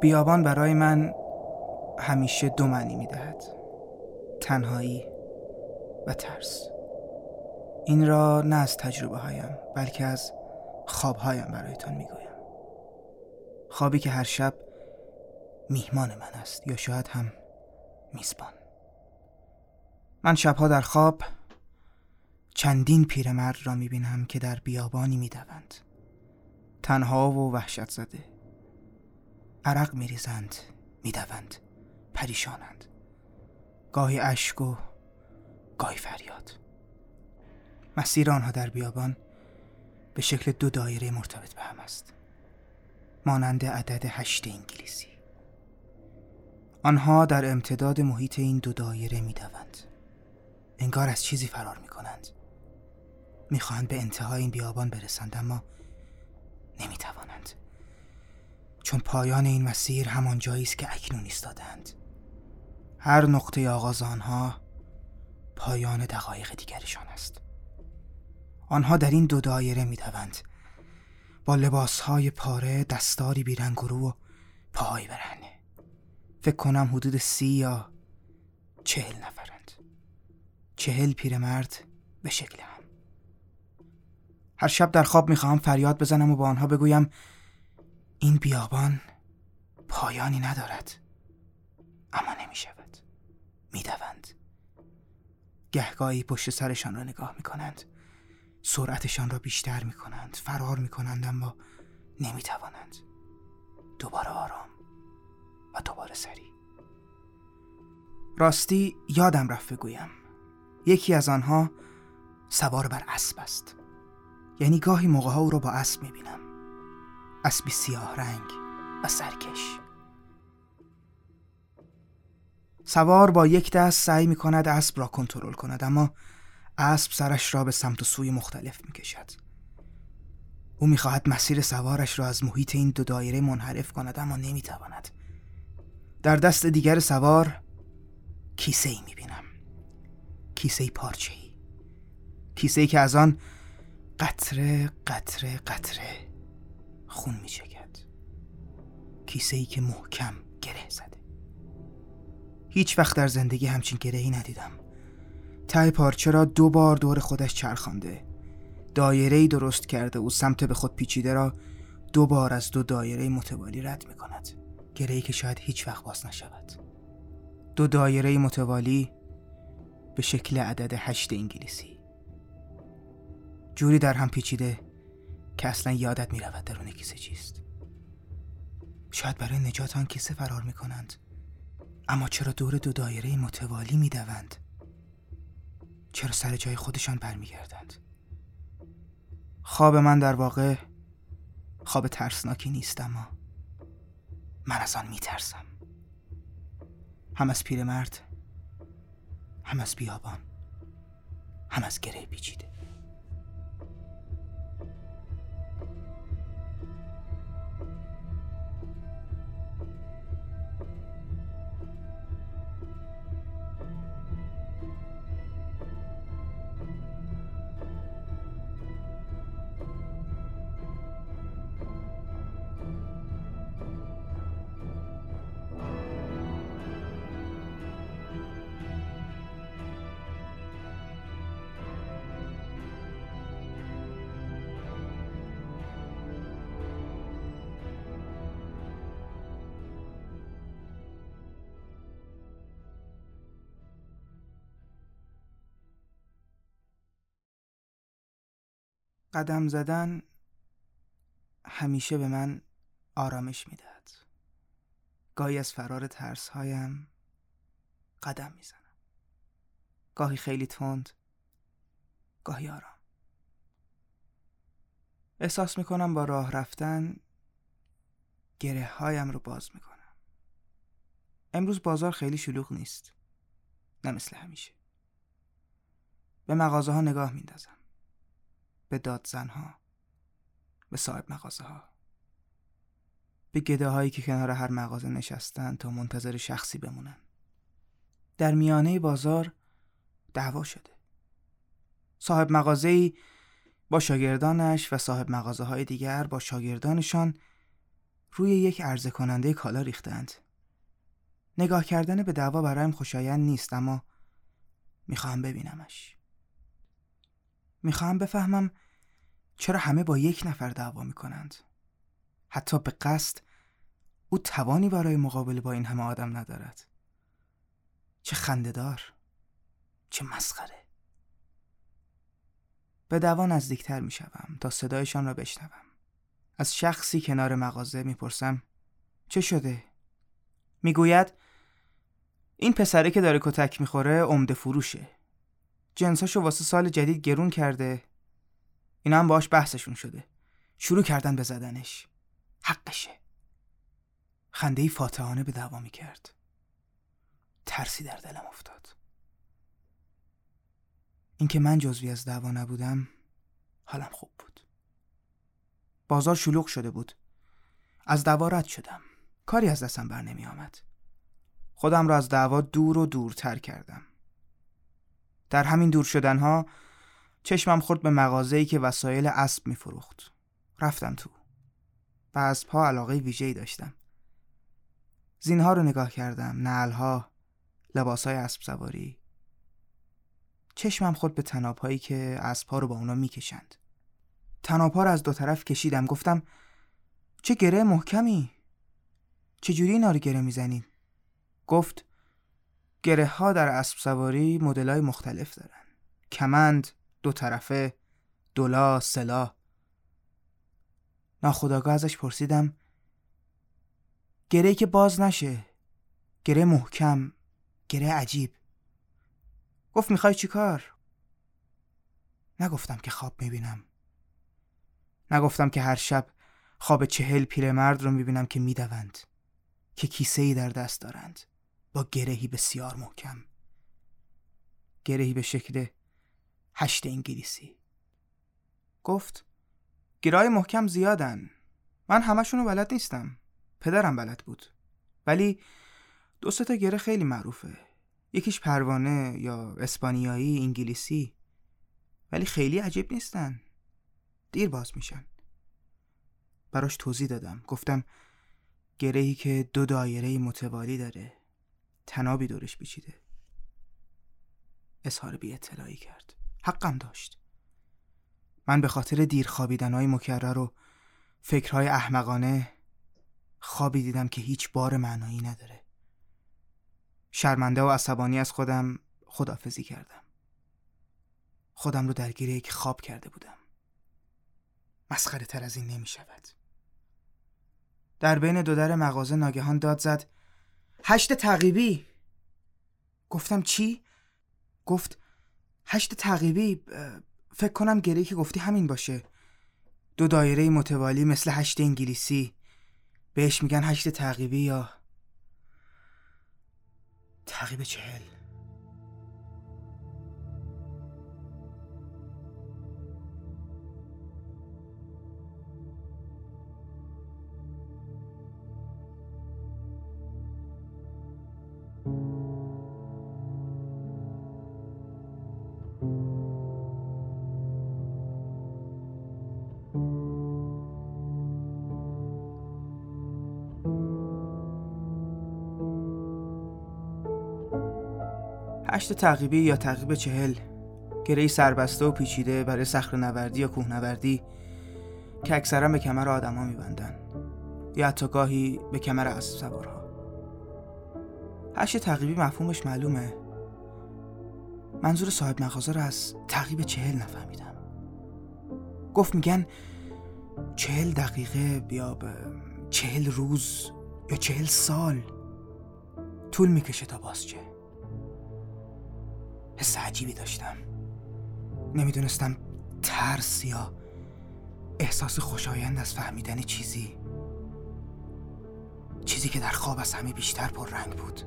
بیابان برای من همیشه دو معنی می‌دهد. تنهایی و ترس. این را نه از تجربه هایم بلکه از خواب هایم برایتان می‌گویم. خوابی که هر شب میهمان من است یا شاید هم میزبان. من شبها در خواب چندین پیرمرد را می‌بینم که در بیابانی می‌دوند. تنها و وحشت زده. عرق میریزند می‌دوند پریشانند. گاهی اشک و گاهی فریاد. مسیر آنها در بیابان به شکل دو دایره مرتبط به هم است. مانند عدد هشت انگلیسی. آنها در امتداد محیط این دو دایره می‌دوند. انگار از چیزی فرار می کنند می‌خواهند به انتهای این بیابان برسند اما نمی‌توانند. چون پایان این مسیر همان جایی است که اکنون ایستادند هر نقطه آغاز آنها پایان دقایق دیگرشان است. آنها در این دو دایره می‌دوند. با لباسهای پاره دستاری بیرنگ و پاهای برهنه. فکر کنم حدود سی یا چهل نفرند. چهل پیرمرد به شکل هم. هر شب در خواب می‌خواهم فریاد بزنم و با آنها بگویم این بیابان پایانی ندارد. اما نمی شود می دوند. گهگاهی پشت سرشان را نگاه می کنند سرعتشان را بیشتر می کنند فرار می کنند اما نمی توانند دوباره آرام و دوباره سری. راستی یادم رفت بگویم. یکی از آنها سوار بر اسب است. یعنی گاهی موقع ها او را با اسب می بینم اسبی سیاه رنگ و سرکش. سوار با یک دست سعی می کند اسب را کنترل کند اما اسب سرش را به سمت و سوی مختلف می کشد او می‌خواهد مسیر سوارش را از محیط این دو دایره منحرف کند اما نمی‌تواند. در دست دیگر سوار کیسه ای می‌بینم. کیسه پارچه ای کیسه ای که از آن قطره قطره قطره خون میچکد کیسه ای که محکم گره زده. هیچ وقت در زندگی همچین گره ای ندیدم. ته پارچه را دو بار دور خودش چرخانده. دایره درست کرده و سمت به خود پیچیده را دو بار از دو دایره متوالی رد می کند. گره که شاید هیچ وقت باز نشود. دو دایره متوالی به شکل عدد هشت انگلیسی. جوری در هم پیچیده که اصلا یادت می رود درون کیسه چیست. شاید برای نجات آن کیسه فرار می کنند اما چرا دور دو دایره متوالی می دوند؟ چرا سر جای خودشان برمیگردند؟ خواب من در واقع خواب ترسناکی نیست اما من از آن میترسم. هم از پیرمرد هم از بیابان هم از گره پیچیده. قدم زدن همیشه به من آرامش می‌دهد. گاهی از فرار ترس هایم قدم می‌زنم. گاهی خیلی تند گاهی آرام. احساس می‌کنم با راه رفتن گره هایم رو باز می‌کنم. امروز بازار خیلی شلوغ نیست. نه مثل همیشه. به مغازه ها نگاه میندازم به دادزنها به صاحب مغازه ها به گده که کنار هر مغازه نشستن تا منتظر شخصی بمونن. در میانه بازار دعوا شده. صاحب مغازه با شاگردانش و صاحب مغازه های دیگر با شاگردانشان روی یک عرضه کننده کالا ریختند. نگاه کردن به دعوا برایم خوشایند نیست اما می‌خواهم ببینمش. می‌خواهم بفهمم چرا همه با یک نفر دعوا می‌کنند. حتی به قصد او توانی برای مقابله با این همه آدم ندارد. چه خندهدار چه مسخره. به دعوا نزدیکتر می‌شوم تا صدایشان را بشنوم. از شخصی کنار مغازه می‌پرسم چه شده؟ می‌گوید این پسره که داره کتک می‌خوره عمده فروشه. جنساشو واسه سال جدید گرون کرده. اینا هم باش بحثشون شده. شروع کردن به زدنش. حقشه. خنده ای فاتحانه به دعوا می کرد ترسی در دلم افتاد. اینکه من جزوی از دعوا نبودم حالم خوب بود. بازار شلوغ شده بود. از دعوا رد شدم. کاری از دستم بر نمی آمد خودم را از دعوا دور و دورتر کردم. در همین دور شدنها چشمم خورد به مغازه‌ای که وسایل اسب میفروخت. رفتم تو. به اسبها علاقه ویژه‌ای داشتم. زینها رو نگاه کردم، نعلها، لباسهای اسب سواری. چشمم خورد به تنابهایی که اسبها رو با اونا می‌کشند. تنابها رو از دو طرف کشیدم گفتم چه گره محکمی چجوری اینا رو گره می‌زنید گفت گره ها در اسب سواری مدل های مختلف دارن. کمند دو طرفه دلا سلا. ناخداگاه ازش پرسیدم گره که باز نشه گره محکم گره عجیب. گفت می‌خوای چی کار؟ نگفتم که خواب می‌بینم. نگفتم که هر شب خواب چهل پیرمرد رو می‌بینم که می‌دوند که کیسه ای در دست دارند. گرهی بسیار محکم. گرهی به شکل هشت انگلیسی. گفت گرای محکم زیادن. من همشونو بلد نیستم. پدرم بلد بود. ولی دو تا گره خیلی معروفه. یکیش پروانه یا اسپانیایی انگلیسی. ولی خیلی عجیب نیستن. دیر باز میشن. براش توضیح دادم. گفتم گرهی که دو دایره متوالی داره. تنابی دورش بیچیده اظهار بی اطلاعی کرد. حقم داشت. من به خاطر دیر های مکرر و فکرهای احمقانه خوابی دیدم که هیچ بار معنایی نداره. شرمنده و عصبانی از خودم خدافزی کردم. خودم رو درگیر یک خواب کرده بودم. مسخره تر از این نمی شود در بین دو در مغازه ناگهان داد زد هشت تقیبی. گفتم چی؟ گفت هشت تقیبی فکر کنم گری که گفتی همین باشه. دو دایره متوالی مثل هشت انگلیسی. بهش میگن هشت تقیبی یا تقیب چهل. هشت تعقیبی یا تعقیب چهل. گره سربسته و پیچیده برای صخر نوردی یا کوهنوردی که اکثرا به کمر آدما میبندن. یا حتی گاهی به کمر اسب سوارها. هشت تعقیبی مفهومش معلومه. منظور صاحب مغازه رو از تعقیب چهل نفهمیدم. گفت میگن چهل دقیقه یا چهل روز یا چهل سال طول می‌کشه تا بازچه حس عجیبی داشتم. نمی‌دونستم ترس یا احساس خوشایند از فهمیدن چیزی. چیزی که در خواب از همه بیشتر پر رنگ بود.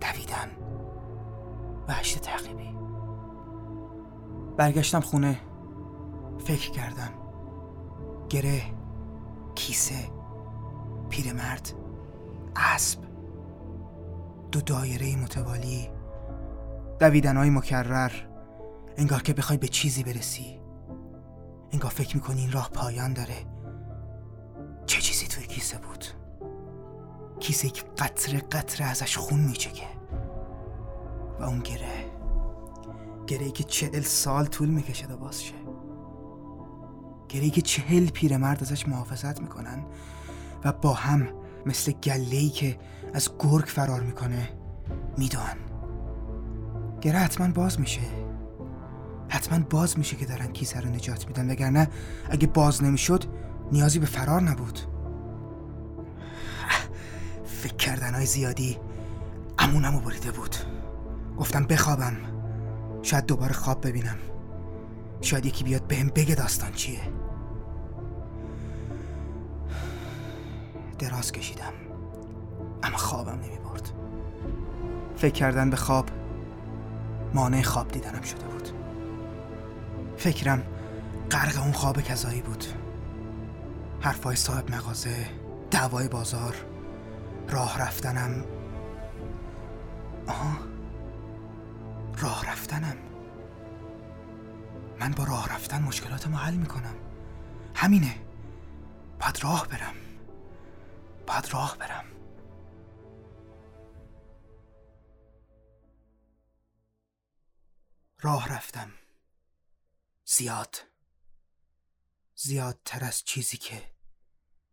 دویدن. و هشت تعقیبی. برگشتم خونه. فکر کردم. گره کیسه پیرمرد اسب. دو دایره متوالی. دویدنهای مکرر. انگار که بخوای به چیزی برسی. انگار فکر می‌کنی این راه پایان داره. چه چیزی توی کیسه بود؟ کیسه که قطره قطره ازش خون میچکه. و اون گره. گره که چهل سال طول می‌کشه تا باز شه. گره که چهل پیرمرد ازش محافظت می‌کنن و با هم مثل گلهی که از گرگ فرار می‌کنه میدان. گره حتما باز میشه. حتما باز میشه که دارن کیسه رو نجات میدن وگرنه اگه باز نمی‌شد نیازی به فرار نبود. فکر کردن های زیادی امونمو بریده بود. گفتم بخوابم. شاید دوباره خواب ببینم. شاید یکی بیاد بهم بگه داستان چیه. دراز کشیدم. اما خوابم نمی برد فکر کردن به خواب مانع خواب دیدنم شده بود. فکرم غرق اون خواب کذایی بود. حرفای صاحب مغازه دعوای بازار راه رفتنم. آها. راه رفتنم. من با راه رفتن مشکلاتمو حل می‌کنم. همینه. باید راه برم. باید راه برم. راه رفتم. زیاد زیادتر از چیزی که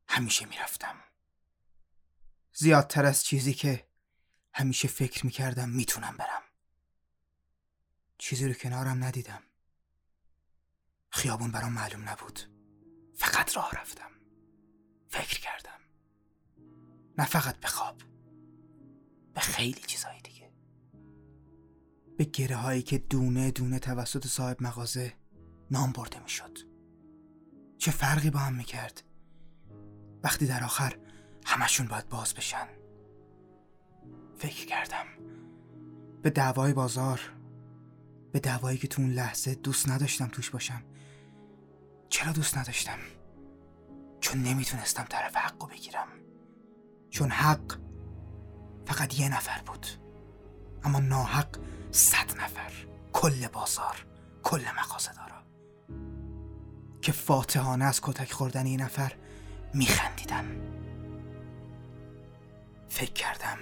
همیشه می‌رفتم. زیادتر از چیزی که همیشه فکر می‌کردم می‌تونم برم. چیزی رو کنارم ندیدم. خیابون برام معلوم نبود. فقط راه رفتم. فکر کردم. نه فقط به خواب به خیلی چیزهای دیگه. به گره هایی که دونه دونه توسط صاحب مغازه نام برده می‌شد. چه فرقی با هم می‌کرد؟ وقتی در آخر همشون باید باز بشن. فکر کردم به دعوای بازار به دعوایی که تو اون لحظه دوست نداشتم توش باشم. چرا دوست نداشتم؟ چون نمی‌تونستم طرف حقو بگیرم. چون حق فقط یه نفر بود. اما ناحق صد نفر. کل بازار کل مغازه دارا که فاتحانه از کتک خوردن این نفر میخندیدن فکر کردم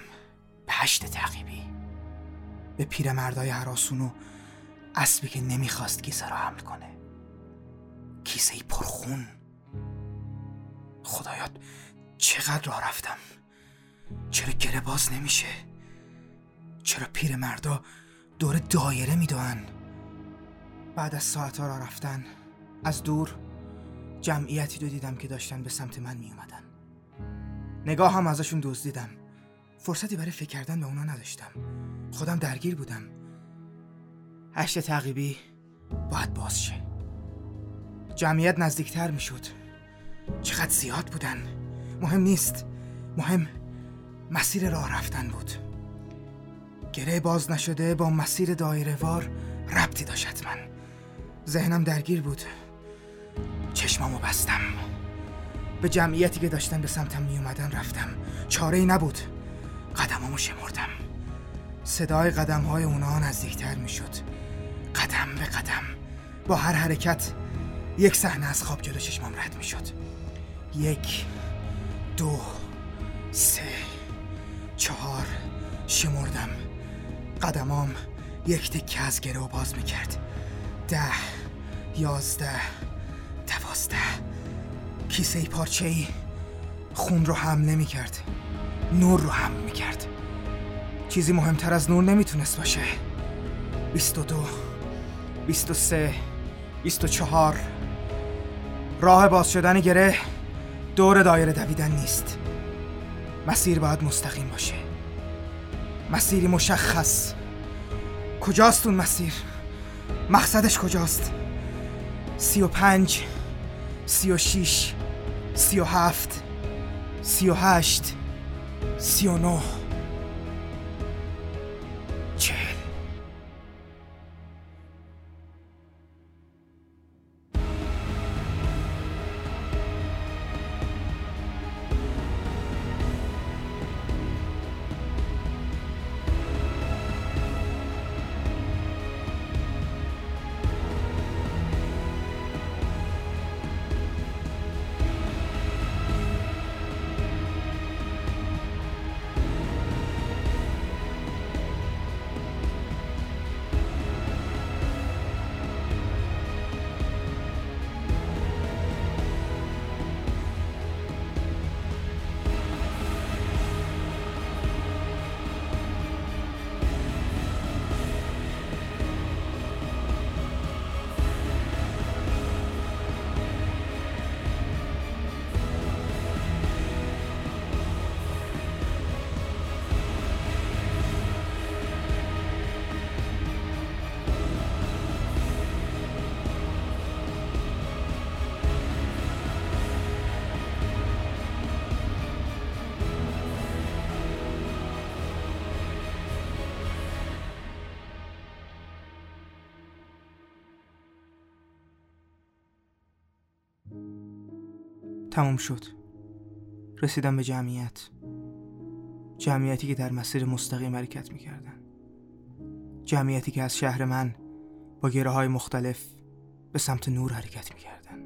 به هشت تعقیبی. به پیرمردای حراسون و اسبی که نمی‌خواست کیسه را حمل کنه. کیسه پرخون. خدایا چقدر راه رفتم؟ چرا گره باز نمیشه؟ چرا پیرمردا دور دایره میدوان بعد از ساعتها راه رفتن از دور جمعیتی رو دیدم که داشتن به سمت من می اومدن نگاه هم ازشون دزدیدم. فرصتی برای فکر کردن به اونا نداشتم. خودم درگیر بودم. هشت تعقیبی باید باز شه. جمعیت نزدیکتر می شد چقدر زیاد بودن. مهم نیست. مهم مسیر راه رفتن بود. گره باز نشده با مسیر دایره وار ربطی داشت حتما ذهنم درگیر بود. چشمامو بستم. به جمعیتی که داشتن به سمتم می اومدن رفتم. چاره ای نبود. قدمامو شمردم. صدای قدم های اونا نزدیکتر می شد قدم به قدم. با هر حرکت یک صحنه از خواب جلو چشمام رد می شد یک دو سه چهار. شمردم. قدمام یک تکه از گره و باز می کرد ده یازده دوازده. کیسه پارچه ای خون رو هم نمی کرد نور رو هم می کرد چیزی مهمتر از نور نمی‌تونست باشه. بیست و دو بیست و سه بیست و چهار. راه باز شدن گره دور دایره دویدن نیست. مسیر باید مستقیم باشه. مسیری مشخص. کجاست اون مسیر؟ مقصدش کجاست؟ سی و پنج سی و شیش سی و هفت سی و هشت سی و نه. تموم شد. رسیدم به جمعیت. جمعیتی که در مسیر مستقیم حرکت می‌کردن. جمعیتی که از شهر من با گره های مختلف به سمت نور حرکت می‌کردن.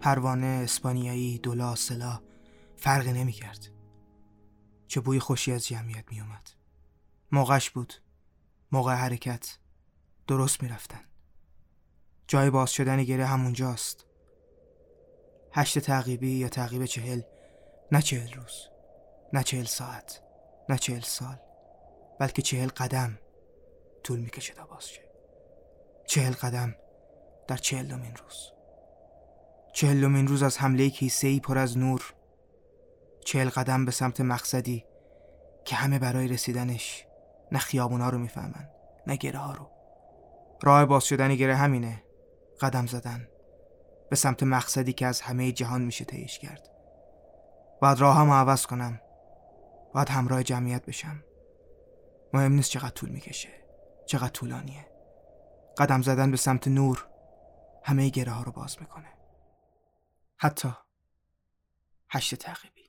پروانه، اسپانیایی، دولا، سلا فرقی نمی‌کرد. چه بوی خوشی از جمعیت میومد موقعش بود. موقع حرکت. درست می‌رفتن. جای باز شدن گره همونجاست. هشت تعقیبی یا تعقیب چهل نه چهل روز نه چهل ساعت نه چهل سال بلکه چهل قدم طول می‌کشه تا باز چهل قدم در چهلمین روز. چهلمین روز از حمله کیسه ای پر از نور. چهل قدم به سمت مقصدی که همه برای رسیدنش نه خیابونا رو می‌فهمن نه گره ها رو. راه باز شدن گره همینه. قدم زدن. به سمت مقصدی که از همه جهان میشه تیش کرد. باید راه هم عوض کنم. باید همراه جمعیت بشم. مهم نیست چقدر طول می‌کشه. چقدر طولانیه. قدم زدن به سمت نور همه گره ها رو باز می‌کنه. حتی هشت تعقیبی